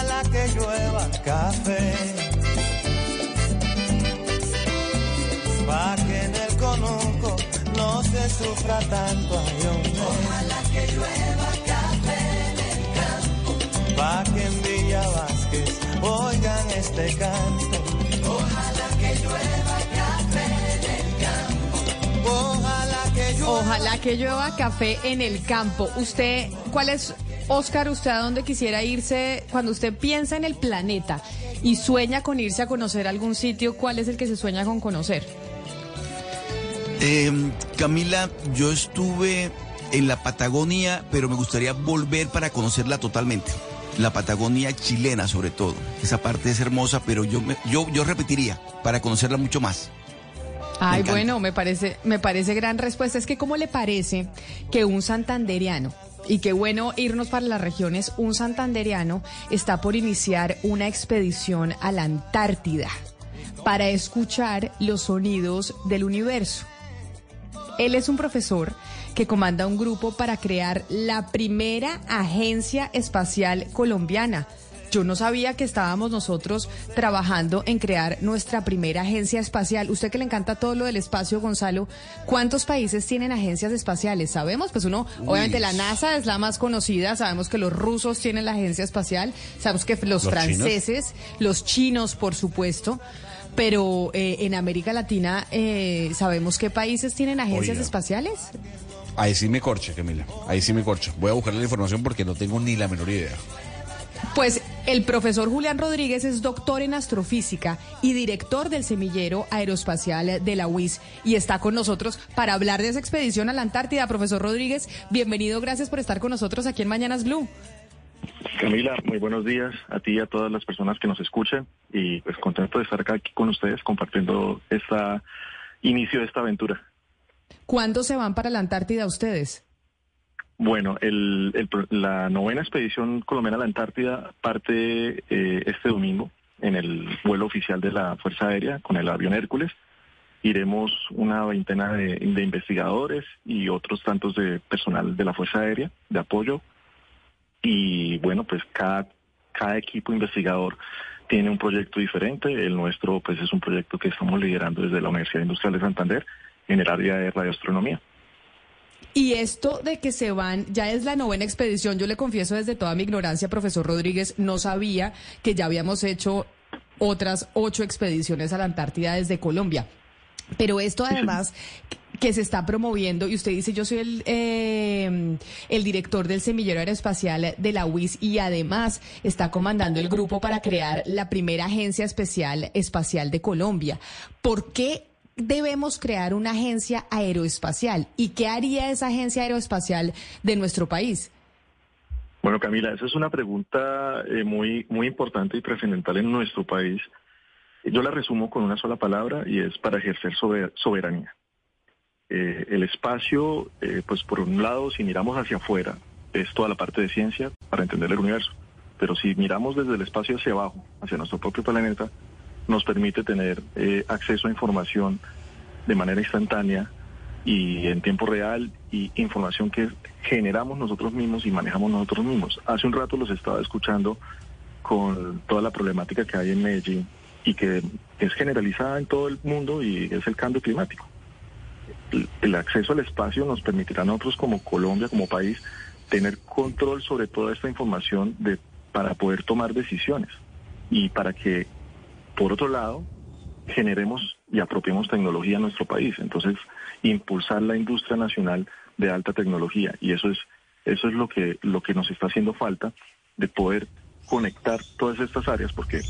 Ojalá que llueva café. Pa' que en el conuco no se sufra tanto. Ojalá que llueva café en el campo. Pa' que en Villa Vázquez oigan este canto. Ojalá que llueva café en el campo. Ojalá que llueva. Ojalá que llueva café en el campo. Usted, ¿cuál es, Oscar, usted a dónde quisiera irse cuando usted piensa en el planeta y sueña con irse a conocer algún sitio? ¿Cuál es el que se sueña con conocer? Eh, Camila, yo estuve en la Patagonia, pero me gustaría volver para conocerla totalmente. La Patagonia chilena, sobre todo. Esa parte es hermosa, pero yo, me- yo, yo repetiría para conocerla mucho más. Ay, bueno, me parece, me parece gran respuesta. Es que, ¿cómo le parece que un santanderiano, y qué bueno irnos para las regiones, un santanderiano está por iniciar una expedición a la Antártida para escuchar los sonidos del universo? Él es un profesor que comanda un grupo para crear la primera agencia espacial colombiana. Yo no sabía que estábamos nosotros trabajando en crear nuestra primera agencia espacial. Usted que le encanta todo lo del espacio, Gonzalo, ¿cuántos países tienen agencias espaciales? Sabemos, pues uno, obviamente la NASA es la más conocida, sabemos que los rusos tienen la agencia espacial, sabemos que los, ¿Los franceses, los chinos, por supuesto, pero eh, en América Latina eh, sabemos qué países tienen agencias Oiga. espaciales. Ahí sí me corcho, Camila. Ahí sí me corcho. Voy a buscar la información porque no tengo ni la menor idea. Pues el profesor Julián Rodríguez es doctor en astrofísica y director del semillero aeroespacial de la UIS y está con nosotros para hablar de esa expedición a la Antártida. Profesor Rodríguez, bienvenido, gracias por estar con nosotros aquí en Mañanas Blue. Camila, muy buenos días a ti y a todas las personas que nos escuchan y pues contento de estar acá aquí con ustedes compartiendo esta inicio de esta aventura. ¿Cuándo se van para la Antártida ustedes? Bueno, el- la novena expedición colombiana a la Antártida parte eh, este domingo en el vuelo oficial de la Fuerza Aérea con el avión Hércules. Iremos una veintena de, de investigadores y otros tantos de personal de la Fuerza Aérea de apoyo. Y bueno, pues cada, cada equipo investigador tiene un proyecto diferente. El nuestro pues es un proyecto que estamos liderando desde la Universidad Industrial de Santander en el área de radioastronomía. Y esto de que se van, ya es la novena expedición, yo le confieso desde toda mi ignorancia, profesor Rodríguez, no sabía que ya habíamos hecho otras ocho expediciones a la Antártida desde Colombia. Pero esto además que se está promoviendo, y usted dice, yo soy el, eh, el director del semillero aeroespacial de la UIS y además está comandando el grupo para crear la primera agencia especial espacial de Colombia. ¿Por qué debemos crear una agencia aeroespacial? ¿Y qué haría esa agencia aeroespacial de nuestro país? Bueno, Camila, esa es una pregunta eh, muy, muy importante y trascendental en nuestro país. Yo la resumo con una sola palabra y es para ejercer sober- soberanía. Eh, el espacio, eh, pues por un lado, si miramos hacia afuera, es toda la parte de ciencia para entender el universo. Pero si miramos desde el espacio hacia abajo, hacia nuestro propio planeta, nos permite tener eh, acceso a información de manera instantánea y en tiempo real y información que generamos nosotros mismos y manejamos nosotros mismos. Hace un rato los estaba escuchando con toda la problemática que hay en Medellín y que es generalizada en todo el mundo y es el cambio climático. El, acceso al espacio nos permitirá a nosotros como Colombia, como país, tener control sobre toda esta información de, para poder tomar decisiones y para que, por otro lado, generemos y apropiemos tecnología a nuestro país. Entonces, impulsar la industria nacional de alta tecnología y eso es eso es lo que lo que nos está haciendo falta de poder conectar todas estas áreas porque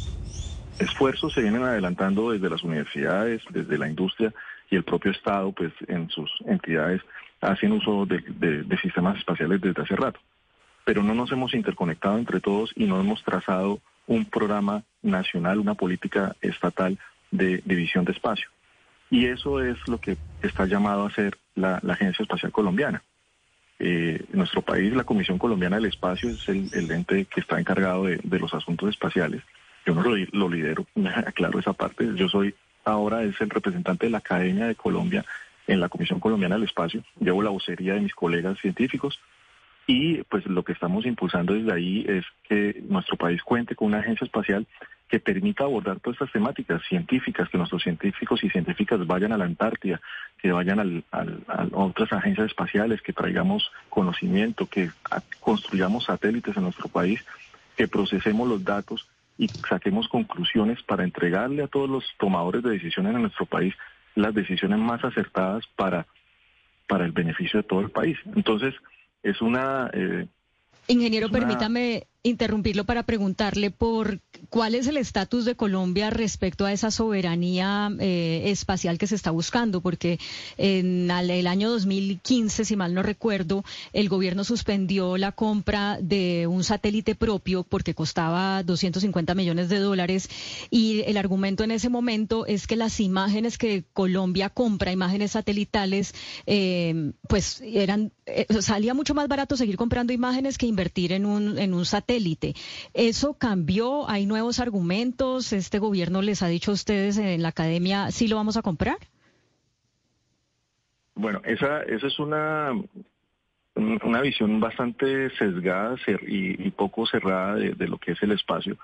esfuerzos se vienen adelantando desde las universidades, desde la industria y el propio Estado, pues en sus entidades hacen uso de, sistemas espaciales desde hace rato. Pero no nos hemos interconectado entre todos y no hemos trazado un programa nacional, una política estatal de división de espacio. Y eso es lo que está llamado a hacer la, Agencia Espacial Colombiana. Eh, en nuestro país, la Comisión Colombiana del Espacio es el, ente que está encargado de, de los asuntos espaciales. Yo no lo, lo lidero, aclaro esa parte. Yo soy ahora es el representante de la Academia de Colombia en la Comisión Colombiana del Espacio. Llevo la vocería de mis colegas científicos Y pues lo que estamos impulsando desde ahí es que nuestro país cuente con una agencia espacial que permita abordar todas estas temáticas científicas, que nuestros científicos y científicas vayan a la Antártida, que vayan a otras agencias espaciales, que traigamos conocimiento, que construyamos satélites en nuestro país, que procesemos los datos y saquemos conclusiones para entregarle a todos los tomadores de decisiones en nuestro país las decisiones más acertadas para, para el beneficio de todo el país. Entonces, es una... Eh, Ingeniero, permítame interrumpirlo para preguntarle por cuál es el estatus de Colombia respecto a esa soberanía eh, espacial que se está buscando, porque en el año 2015, si mal no recuerdo, el gobierno suspendió la compra de un satélite propio porque costaba 250 millones de dólares y el argumento en ese momento es que las imágenes que Colombia compra, imágenes satelitales, eh, pues eran eh, salía mucho más barato seguir comprando imágenes que invertir en un en un satélite ¿Eso cambió? ¿Hay nuevos argumentos? ¿Este gobierno les ha dicho a ustedes en la academia si lo vamos a comprar? Bueno, esa, esa es una, una visión bastante sesgada y, poco cerrada de, lo que es el espacio.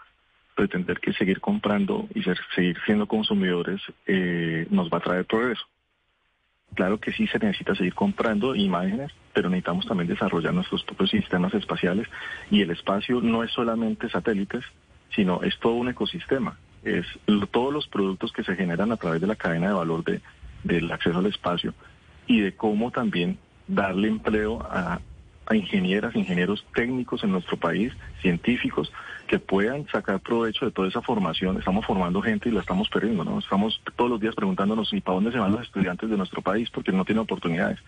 Pretender que seguir comprando y seguir siendo consumidores eh, nos va a traer progreso. Claro que sí se necesita seguir comprando imágenes, pero necesitamos también desarrollar nuestros propios sistemas espaciales y el espacio no es solamente satélites, sino es todo un ecosistema. Es todos los productos que se generan a través de la cadena de valor de, del acceso al espacio y de cómo también darle empleo a, a ingenieras, ingenieros técnicos en nuestro país, científicos, que puedan sacar provecho de toda esa formación. Estamos formando gente y la estamos perdiendo, ¿no? Estamos todos los días preguntándonos, ¿y para dónde se van los estudiantes de nuestro país? Porque no tienen oportunidades.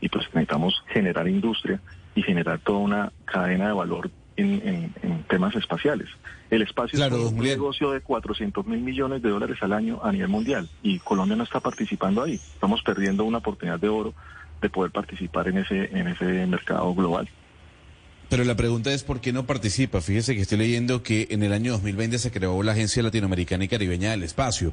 Y pues necesitamos generar industria y generar toda una cadena de valor en, temas espaciales. El espacio es un negocio de 400 mil millones de dólares al año a nivel mundial y Colombia no está participando ahí. Estamos perdiendo una oportunidad de oro de poder participar en ese, en ese mercado global. Pero la pregunta es por qué no participa. Fíjese que estoy leyendo que en el año 2020 se creó la Agencia Latinoamericana y Caribeña del Espacio,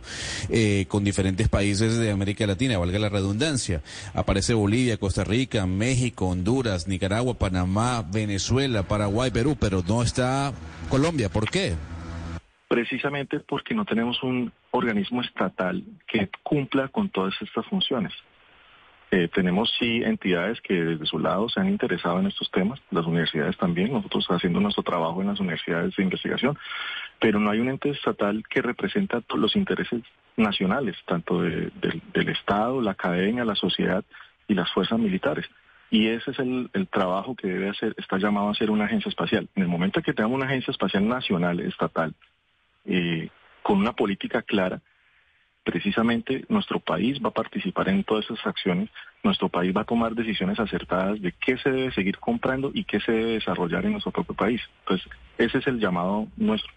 eh, con diferentes países de América Latina, valga la redundancia. Aparece Bolivia, Costa Rica, México, Honduras, Nicaragua, Panamá, Venezuela, Paraguay, Perú, pero no está Colombia. ¿Por qué? Precisamente porque no tenemos un organismo estatal que cumpla con todas estas funciones. Eh, tenemos sí entidades que desde su lado se han interesado en estos temas, las universidades también, nosotros haciendo nuestro trabajo en las universidades de investigación, pero no hay un ente estatal que representa los intereses nacionales, tanto del Estado, la academia, la sociedad y las fuerzas militares. Y ese es el, trabajo que debe hacer, está llamado a ser una agencia espacial. En el momento en que tengamos una agencia espacial nacional, estatal, eh, con una política clara, precisamente nuestro país va a participar en todas esas acciones, nuestro país va a tomar decisiones acertadas de qué se debe seguir comprando y qué se debe desarrollar en nuestro propio país. Entonces, ese es el llamado nuestro.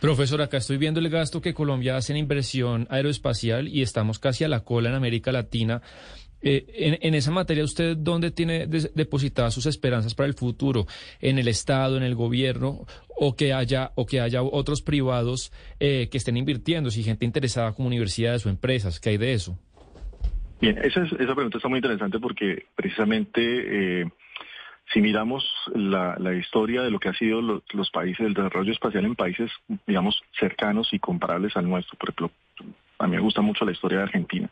Profesor, acá estoy viendo el gasto que Colombia hace en inversión aeroespacial y estamos casi a la cola en América Latina. Eh, en, esa materia, ¿usted dónde tiene depositadas sus esperanzas para el futuro? ¿En el Estado, en el gobierno? ¿O que haya, o que haya otros privados eh, que estén invirtiendo? Si gente interesada como universidades o empresas, ¿qué hay de eso? Bien, esa, esa pregunta está muy interesante porque precisamente eh, si miramos la, historia de lo que ha sido los países, del desarrollo espacial en países, digamos, cercanos y comparables al nuestro, por ejemplo, a mí me gusta mucho la historia de Argentina.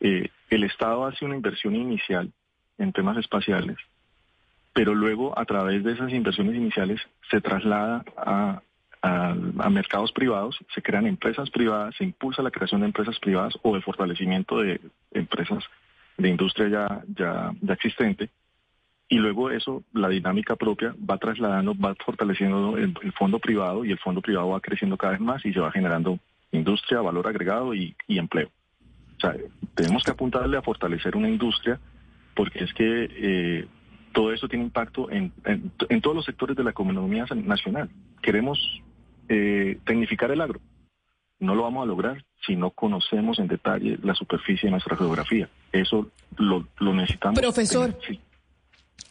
Eh, el Estado hace una inversión inicial en temas espaciales, pero luego a través de esas inversiones iniciales se traslada a, mercados privados, se crean empresas privadas, se impulsa la creación de empresas privadas o el fortalecimiento de empresas de industria ya, existente. Y luego eso, la dinámica propia va trasladando, va fortaleciendo el, fondo privado y el fondo privado va creciendo cada vez más y se va generando industria, valor agregado y empleo. O sea, tenemos que apuntarle a fortalecer una industria porque es que eh, todo eso tiene impacto en, todos los sectores de la economía nacional. Queremos eh, tecnificar el agro. No lo vamos a lograr si no conocemos en detalle la superficie de nuestra geografía. Eso lo, necesitamos. Profesor.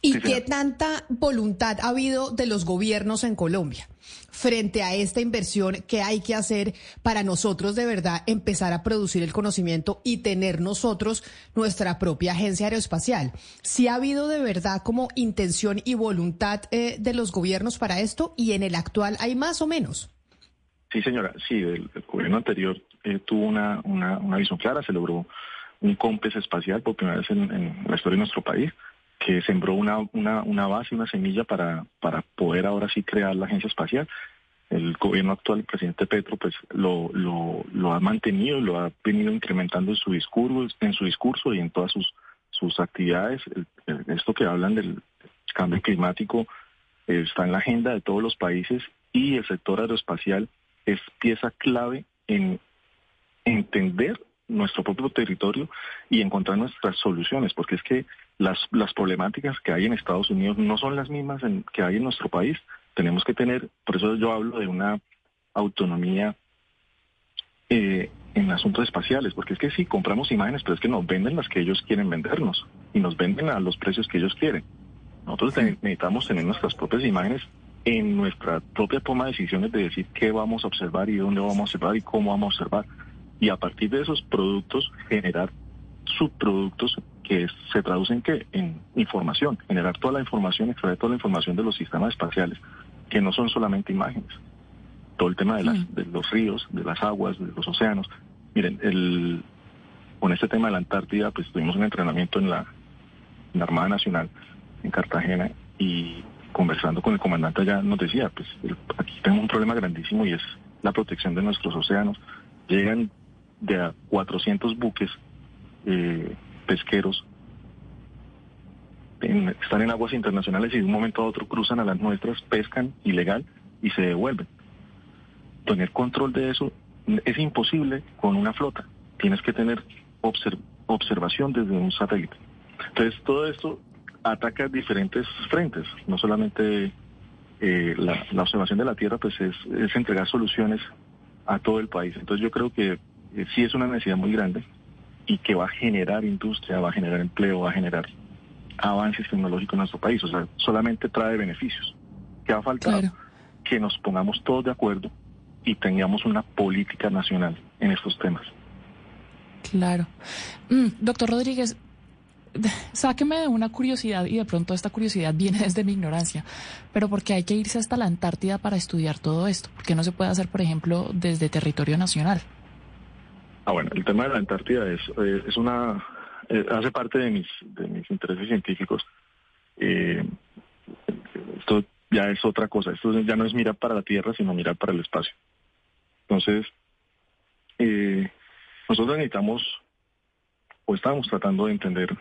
¿Y qué tanta voluntad ha habido de los gobiernos en Colombia frente a esta inversión que hay que hacer para nosotros de verdad empezar a producir el conocimiento y tener nosotros nuestra propia agencia aeroespacial? ¿Sí ha habido de verdad como intención y voluntad eh, de los gobiernos para esto y en el actual hay más o menos? Sí, señora, sí, el, gobierno anterior eh, tuvo una, una, una, visión clara, se logró un COMPES espacial por primera vez en la historia de nuestro país que sembró una, una, una base, una semilla para, para poder ahora sí crear la agencia espacial. El gobierno actual, el presidente Petro, pues lo, lo, lo ha mantenido, lo ha venido incrementando en su discurso, en su discurso y en todas sus, sus actividades. esto que hablan del cambio climático está en la agenda de todos los países y el sector aeroespacial es pieza clave en entender nuestro propio territorio y encontrar nuestras soluciones, porque es que las, las problemáticas que hay en Estados Unidos no son las mismas que hay en nuestro país. Tenemos que tener, por eso yo hablo de una autonomía eh, en asuntos espaciales, porque es que sí, compramos imágenes, pero es que nos venden las que ellos quieren vendernos y nos venden a los precios que ellos quieren. Nosotros necesitamos tener nuestras propias imágenes en nuestra propia toma de decisiones de decir qué vamos a observar y dónde vamos a observar y cómo vamos a observar y a partir de esos productos generar subproductos que se traducen que en información, generar toda la información, extraer toda la información de los sistemas espaciales, que no son solamente imágenes. Todo el tema de, las, de los ríos, de las aguas, de los océanos. Miren, el, con este tema de la Antártida, pues tuvimos un entrenamiento en la, en la Armada Nacional en Cartagena y conversando con el comandante allá nos decía, pues aquí tenemos un problema grandísimo y es la protección de nuestros océanos. Llegan de a 400 buques eh, pesqueros están en aguas internacionales y de un momento a otro cruzan a las nuestras, pescan ilegal y se devuelven. Tener control de eso es imposible con una flota. Tienes que tener observación desde un satélite. Entonces todo esto ataca diferentes frentes, no solamente eh, la, observación de la Tierra, pues es, es entregar soluciones a todo el país. Entonces yo creo que sí es una necesidad muy grande y que va a generar industria, va a generar empleo, va a generar avances tecnológicos en nuestro país. O sea, solamente trae beneficios. ¿Qué va a faltar? Que nos pongamos todos de acuerdo y tengamos una política nacional en estos temas. Claro. Mm, doctor Rodríguez, sáqueme de una curiosidad y de pronto esta curiosidad viene desde mi ignorancia, pero ¿por qué hay que irse hasta la Antártida para estudiar todo esto? ¿Por qué no se puede hacer, por ejemplo, desde territorio nacional? Ah, bueno, el tema de la Antártida es, eh, es una, eh, hace parte de mis, de mis intereses científicos. Eh, esto ya es otra cosa, esto ya no es mirar para la Tierra, sino mirar para el espacio. Entonces, nosotros necesitamos, o estamos tratando de entender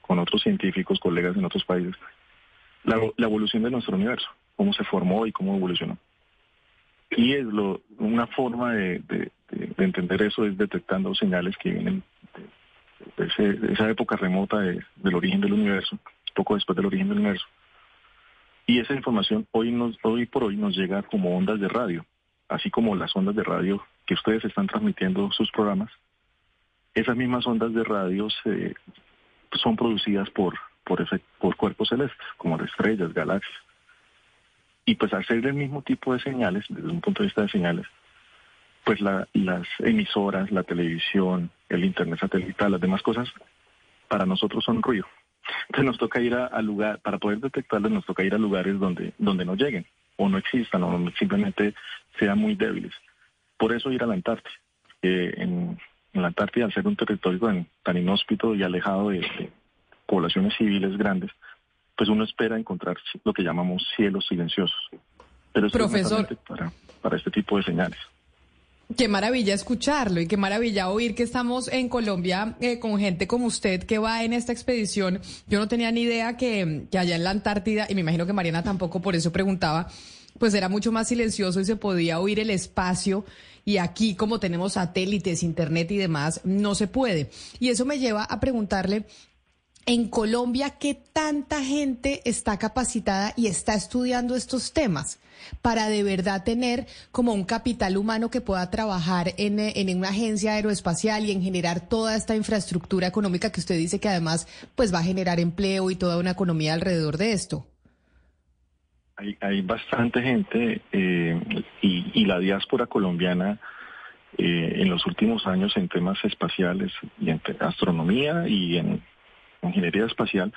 con otros científicos, colegas en otros países, la, evolución de nuestro universo, cómo se formó y cómo evolucionó. Y es lo, una forma de, de entender eso es detectando señales que vienen de, esa época remota del origen del universo, poco después del origen del universo. Y esa información hoy, nos, hoy por hoy nos llega como ondas de radio, así como las ondas de radio que ustedes están transmitiendo sus programas. Esas mismas ondas de radio son producidas por, por, por cuerpos celestes, como de estrellas, galaxias. Y pues ser el mismo tipo de señales, desde un punto de vista de señales, pues las emisoras, la televisión, el internet satelital, las demás cosas, para nosotros son ruido. Entonces nos toca ir a, lugar, para poder detectarlas nos toca ir a lugares donde, donde no lleguen, o no existan, o simplemente sean muy débiles. Por eso ir a la Antártida. en, la Antártida, al ser un territorio tan, inhóspito y alejado de, poblaciones civiles grandes, pues uno espera encontrar lo que llamamos cielos silenciosos. Pero es Profesor. para, para este tipo de señales. Qué maravilla escucharlo y qué maravilla oír que estamos en Colombia eh, con gente como usted que va en esta expedición. Yo no tenía ni idea que, que allá en la Antártida, y me imagino que Mariana tampoco por eso preguntaba, pues era mucho más silencioso y se podía oír el espacio. Y aquí, como tenemos satélites, internet y demás, no se puede. Y eso me lleva a preguntarle en Colombia, ¿qué tanta gente está capacitada y está estudiando estos temas para de verdad tener como un capital humano que pueda trabajar en, en, una agencia aeroespacial y en generar toda esta infraestructura económica que usted dice que además pues va a generar empleo y toda una economía alrededor de esto? Hay, hay bastante gente eh, y, y la diáspora colombiana eh, en los últimos años en temas espaciales y en astronomía y en ingeniería espacial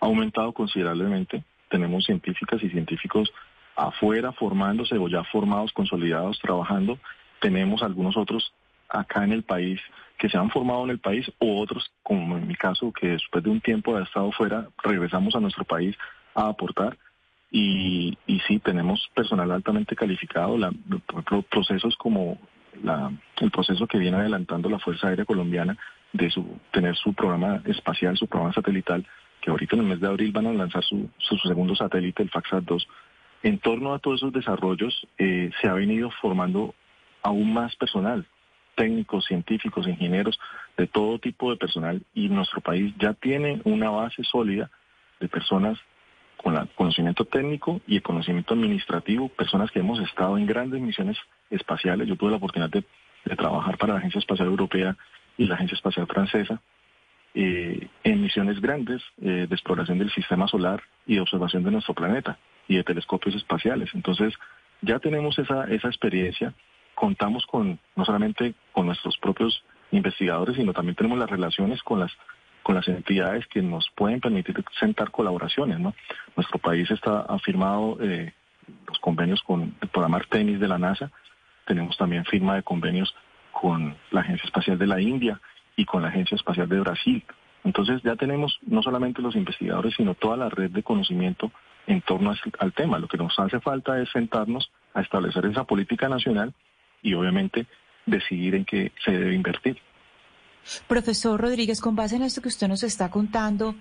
ha aumentado considerablemente. Tenemos científicas y científicos afuera formándose o ya formados, consolidados, trabajando. Tenemos algunos otros acá en el país que se han formado en el país o otros, como en mi caso, que después de un tiempo de estado fuera, regresamos a nuestro país a aportar. Y, y sí, tenemos personal altamente calificado, la, procesos como la, el proceso que viene adelantando la Fuerza Aérea Colombiana de su, tener su programa espacial, su programa satelital, que ahorita en el mes de abril van a lanzar su, su, segundo satélite, el FAXAT-2. En torno a todos esos desarrollos eh, se ha venido formando aún más personal, técnicos, científicos, ingenieros, de todo tipo de personal y nuestro país ya tiene una base sólida de personas con el conocimiento técnico y el conocimiento administrativo, personas que hemos estado en grandes misiones espaciales. Yo tuve la oportunidad de, trabajar para la Agencia Espacial Europea y la Agencia Espacial Francesa eh, en misiones grandes eh, de exploración del sistema solar y de observación de nuestro planeta y de telescopios espaciales. Entonces, ya tenemos esa, esa experiencia, contamos con no solamente con nuestros propios investigadores, sino también tenemos las relaciones con las con las entidades que nos pueden permitir sentar colaboraciones. ¿no? Nuestro país está ha firmado eh, los convenios con el programa Artemis de la NASA, tenemos también firma de convenios con la Agencia Espacial de la India y con la Agencia Espacial de Brasil. Entonces ya tenemos no solamente los investigadores, sino toda la red de conocimiento en torno al tema. Lo que nos hace falta es sentarnos a establecer esa política nacional y obviamente decidir en qué se debe invertir. Profesor Rodríguez, con base en esto que usted nos está contando,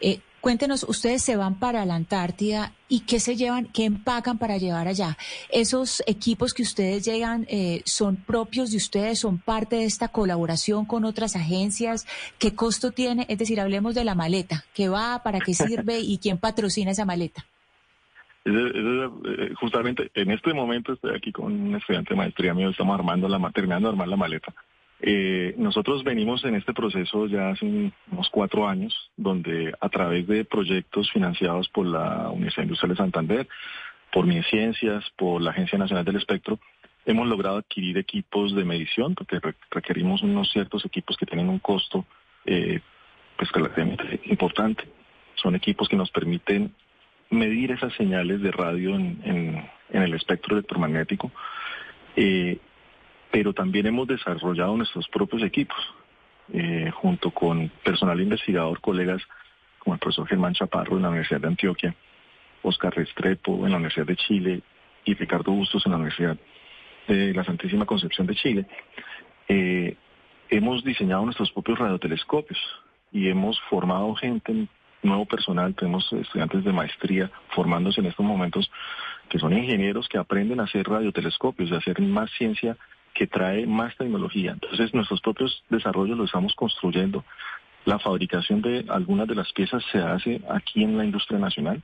eh, cuéntenos, ustedes se van para la Antártida y qué se llevan, qué empacan para llevar allá. ¿Esos equipos que ustedes llegan eh, son propios de ustedes, son parte de esta colaboración con otras agencias? ¿Qué costo tiene? Es decir, hablemos de la maleta. ¿Qué va? ¿Para qué sirve? ¿Y quién patrocina esa maleta? Eh, justamente en este momento estoy aquí con un estudiante de maestría mío, estamos armando la, terminando de armar la maleta. Eh, nosotros venimos en este proceso ya hace unos cuatro años, donde a través de proyectos financiados por la Universidad Industrial de Santander, por Ciencias, por la Agencia Nacional del Espectro, hemos logrado adquirir equipos de medición, porque requerimos unos ciertos equipos que tienen un costo eh, pues relativamente importante. Son equipos que nos permiten medir esas señales de radio en, el espectro electromagnético. Eh, pero también hemos desarrollado nuestros propios equipos, eh, junto con personal investigador, colegas como el profesor Germán Chaparro en la Universidad de Antioquia, Oscar Restrepo en la Universidad de Chile y Ricardo Bustos en la Universidad de la Santísima Concepción de Chile. Eh, hemos diseñado nuestros propios radiotelescopios y hemos formado gente, nuevo personal, tenemos estudiantes de maestría formándose en estos momentos que son ingenieros que aprenden a hacer radiotelescopios, a hacer más ciencia que trae más tecnología. Entonces nuestros propios desarrollos los estamos construyendo. La fabricación de algunas de las piezas se hace aquí en la industria nacional.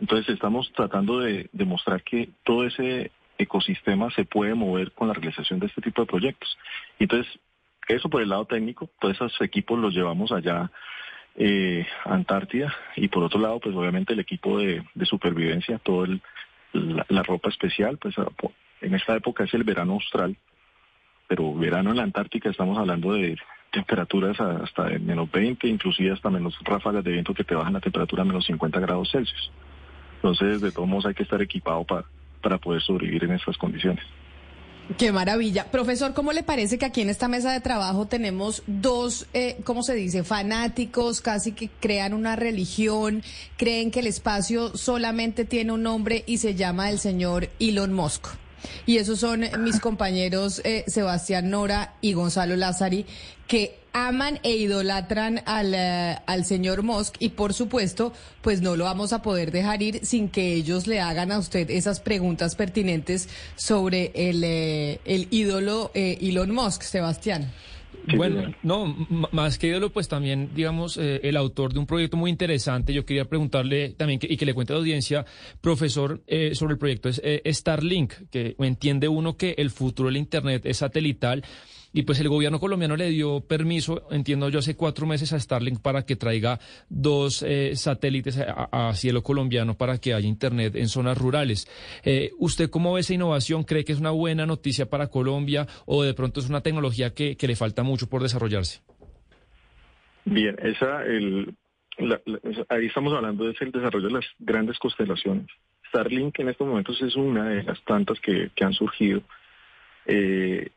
Entonces estamos tratando de demostrar que todo ese ecosistema se puede mover con la realización de este tipo de proyectos. Entonces, eso por el lado técnico, todos esos equipos los llevamos allá eh, Antártida y por otro lado, pues obviamente el equipo de, supervivencia, toda la, ropa especial, pues en esta época es el verano austral, pero verano en la Antártica estamos hablando de temperaturas hasta de menos 20, inclusive hasta menos ráfagas de viento que te bajan la temperatura a menos 50 grados Celsius. Entonces, de todos modos, hay que estar equipado para, para poder sobrevivir en esas condiciones. Qué maravilla. Profesor, ¿cómo le parece que aquí en esta mesa de trabajo tenemos dos, eh, ¿cómo se dice? Fanáticos, casi que crean una religión, creen que el espacio solamente tiene un nombre y se llama el señor Elon Musk. Y esos son mis compañeros eh, Sebastián Nora y Gonzalo Lázari, que aman e idolatran al, eh, al señor Musk y por supuesto, pues no lo vamos a poder dejar ir sin que ellos le hagan a usted esas preguntas pertinentes sobre el, eh, el ídolo Elon Musk, Sebastián. bueno, no, más que ídolo, pues también, digamos, eh, el autor de un proyecto muy interesante. Yo quería preguntarle también y que le cuente a la audiencia, profesor, eh, sobre el proyecto es eh, Starlink, que entiende uno que el futuro del Internet es satelital y pues el gobierno colombiano le dio permiso, entiendo yo, hace cuatro meses a Starlink para que traiga dos eh, satélites a, cielo colombiano para que haya Internet en zonas rurales. Eh, ¿Usted cómo ve esa innovación? ¿Cree que es una buena noticia para Colombia o de pronto es una tecnología que, le falta mucho por desarrollarse? Bien, esa, el, ahí estamos hablando de el desarrollo de las grandes constelaciones. Starlink en estos momentos es una de las tantas que, han surgido. Eh,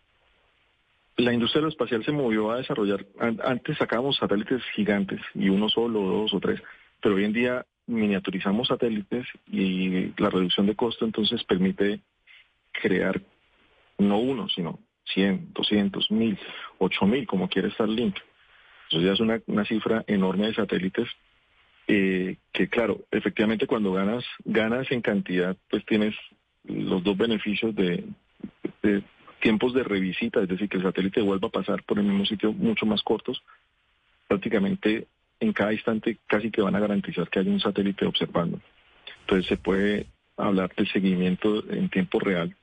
la industria aeroespacial se movió a desarrollar, antes sacábamos satélites gigantes y uno solo, dos o tres, pero hoy en día miniaturizamos satélites y la reducción de costo entonces permite crear no uno, sino 100, 200, 1000, 8000, como quiere Starlink. Eso ya es una, una cifra enorme de satélites eh, que, claro, efectivamente cuando ganas, ganas en cantidad, pues tienes los dos beneficios de tiempos de revisita, es decir, que el satélite vuelva a pasar por el mismo sitio mucho más cortos, prácticamente en cada instante casi que van a garantizar que haya un satélite observando. Entonces se puede hablar del seguimiento en tiempo real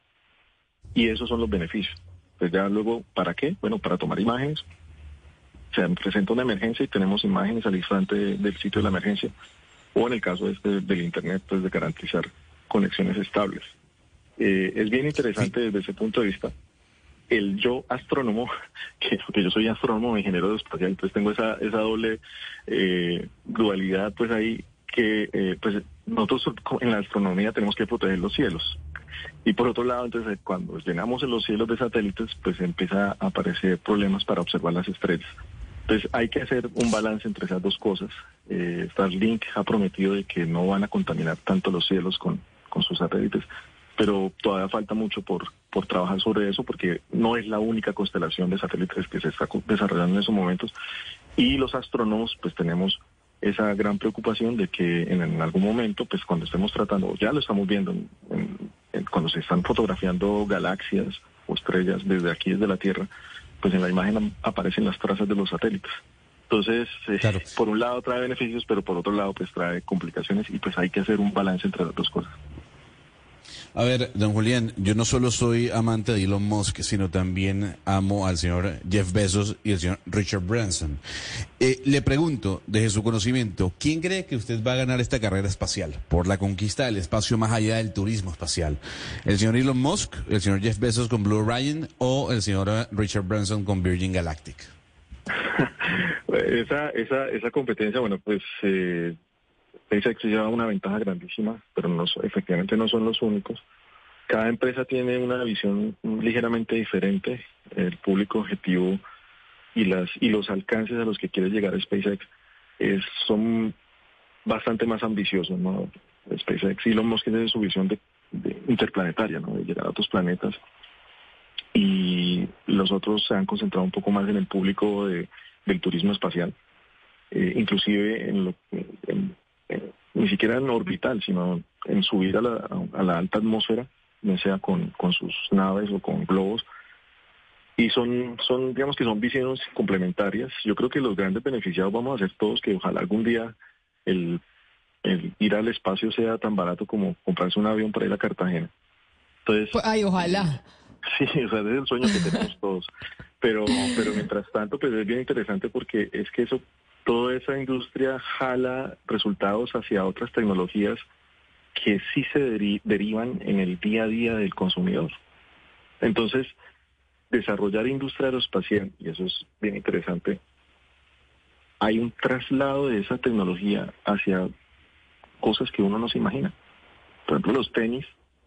y esos son los beneficios. Pues ya luego, ¿para qué? Bueno, para tomar imágenes. Se presenta una emergencia y tenemos imágenes al instante del sitio de la emergencia. O en el caso este del Internet, pues de garantizar conexiones estables. Eh, es bien interesante desde ese punto de vista el yo astrónomo, que, yo soy astrónomo, ingeniero espacial, entonces tengo esa, esa doble eh, dualidad pues ahí que eh, pues nosotros en la astronomía tenemos que proteger los cielos. Y por otro lado, entonces cuando llenamos en los cielos de satélites, pues empieza a aparecer problemas para observar las estrellas. Entonces hay que hacer un balance entre esas dos cosas. Eh, Starlink ha prometido de que no van a contaminar tanto los cielos con, con sus satélites, pero todavía falta mucho por, por trabajar sobre eso porque no es la única constelación de satélites que se está desarrollando en esos momentos y los astrónomos pues tenemos esa gran preocupación de que en, algún momento pues cuando estemos tratando, ya lo estamos viendo cuando se están fotografiando galaxias o estrellas desde aquí, desde la Tierra, pues en la imagen aparecen las trazas de los satélites. Entonces, eh, por un lado trae beneficios, pero por otro lado pues trae complicaciones y pues hay que hacer un balance entre las dos cosas. A ver, don Julián, yo no solo soy amante de Elon Musk, sino también amo al señor Jeff Bezos y al señor Richard Branson. Eh, le pregunto, desde su conocimiento, ¿quién cree que usted va a ganar esta carrera espacial por la conquista del espacio más allá del turismo espacial? ¿El señor Elon Musk, el señor Jeff Bezos con Blue Ryan o el señor Richard Branson con Virgin Galactic? esa, esa, esa competencia, bueno, pues eh, SpaceX lleva una ventaja grandísima, pero no, efectivamente no son los únicos. Cada empresa tiene una visión ligeramente diferente. El público objetivo y las y los alcances a los que quiere llegar SpaceX son bastante más ambiciosos. ¿no? SpaceX y lo Musk tiene su visión de, interplanetaria, ¿no? de llegar a otros planetas. Y los otros se han concentrado un poco más en el público de, del turismo espacial. Eh, inclusive en, lo, en, eh, ni siquiera en orbital, sino en subir a la, a la alta atmósfera, ya sea con, con, sus naves o con globos. Y son, son, digamos que son visiones complementarias. Yo creo que los grandes beneficiados vamos a ser todos, que ojalá algún día el, el ir al espacio sea tan barato como comprarse un avión para ir a Cartagena. Entonces, pues, ay, ojalá. Sí, o sea, ese es el sueño que tenemos todos. Pero, pero mientras tanto, pues es bien interesante porque es que eso toda esa industria jala resultados hacia otras tecnologías que sí se derivan en el día a día del consumidor. Entonces, desarrollar industria aeroespacial, y eso es bien interesante, hay un traslado de esa tecnología hacia cosas que uno no se imagina. Por ejemplo, los tenis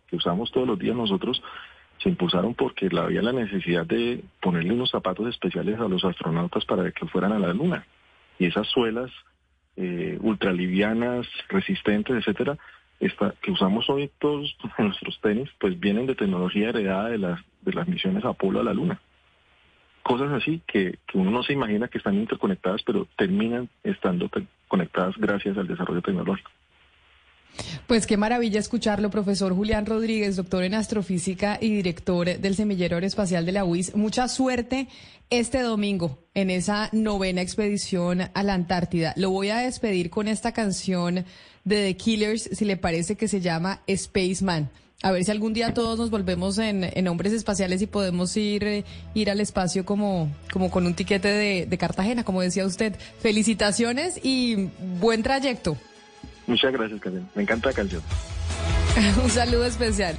que usamos todos los días nosotros se impulsaron porque había la necesidad de ponerle unos zapatos especiales a los astronautas para que fueran a la luna y esas suelas eh, ultralivianas, resistentes, etcétera, que usamos hoy todos en nuestros tenis, pues vienen de tecnología heredada de las, de las misiones Apolo a la Luna. Cosas así que, que uno no se imagina que están interconectadas, pero terminan estando conectadas gracias al desarrollo tecnológico. Pues qué maravilla escucharlo, profesor Julián Rodríguez, doctor en astrofísica y director del Semillero Aeroespacial de la UIS. Mucha suerte este domingo en esa novena expedición a la Antártida. Lo voy a despedir con esta canción de The Killers, si le parece que se llama Spaceman. A ver si algún día todos nos volvemos en, hombres espaciales y podemos ir, ir al espacio como, como con un tiquete de Cartagena, como decía usted. Felicitaciones y buen trayecto. Muchas gracias, Karen. Me encanta la canción. Un saludo especial.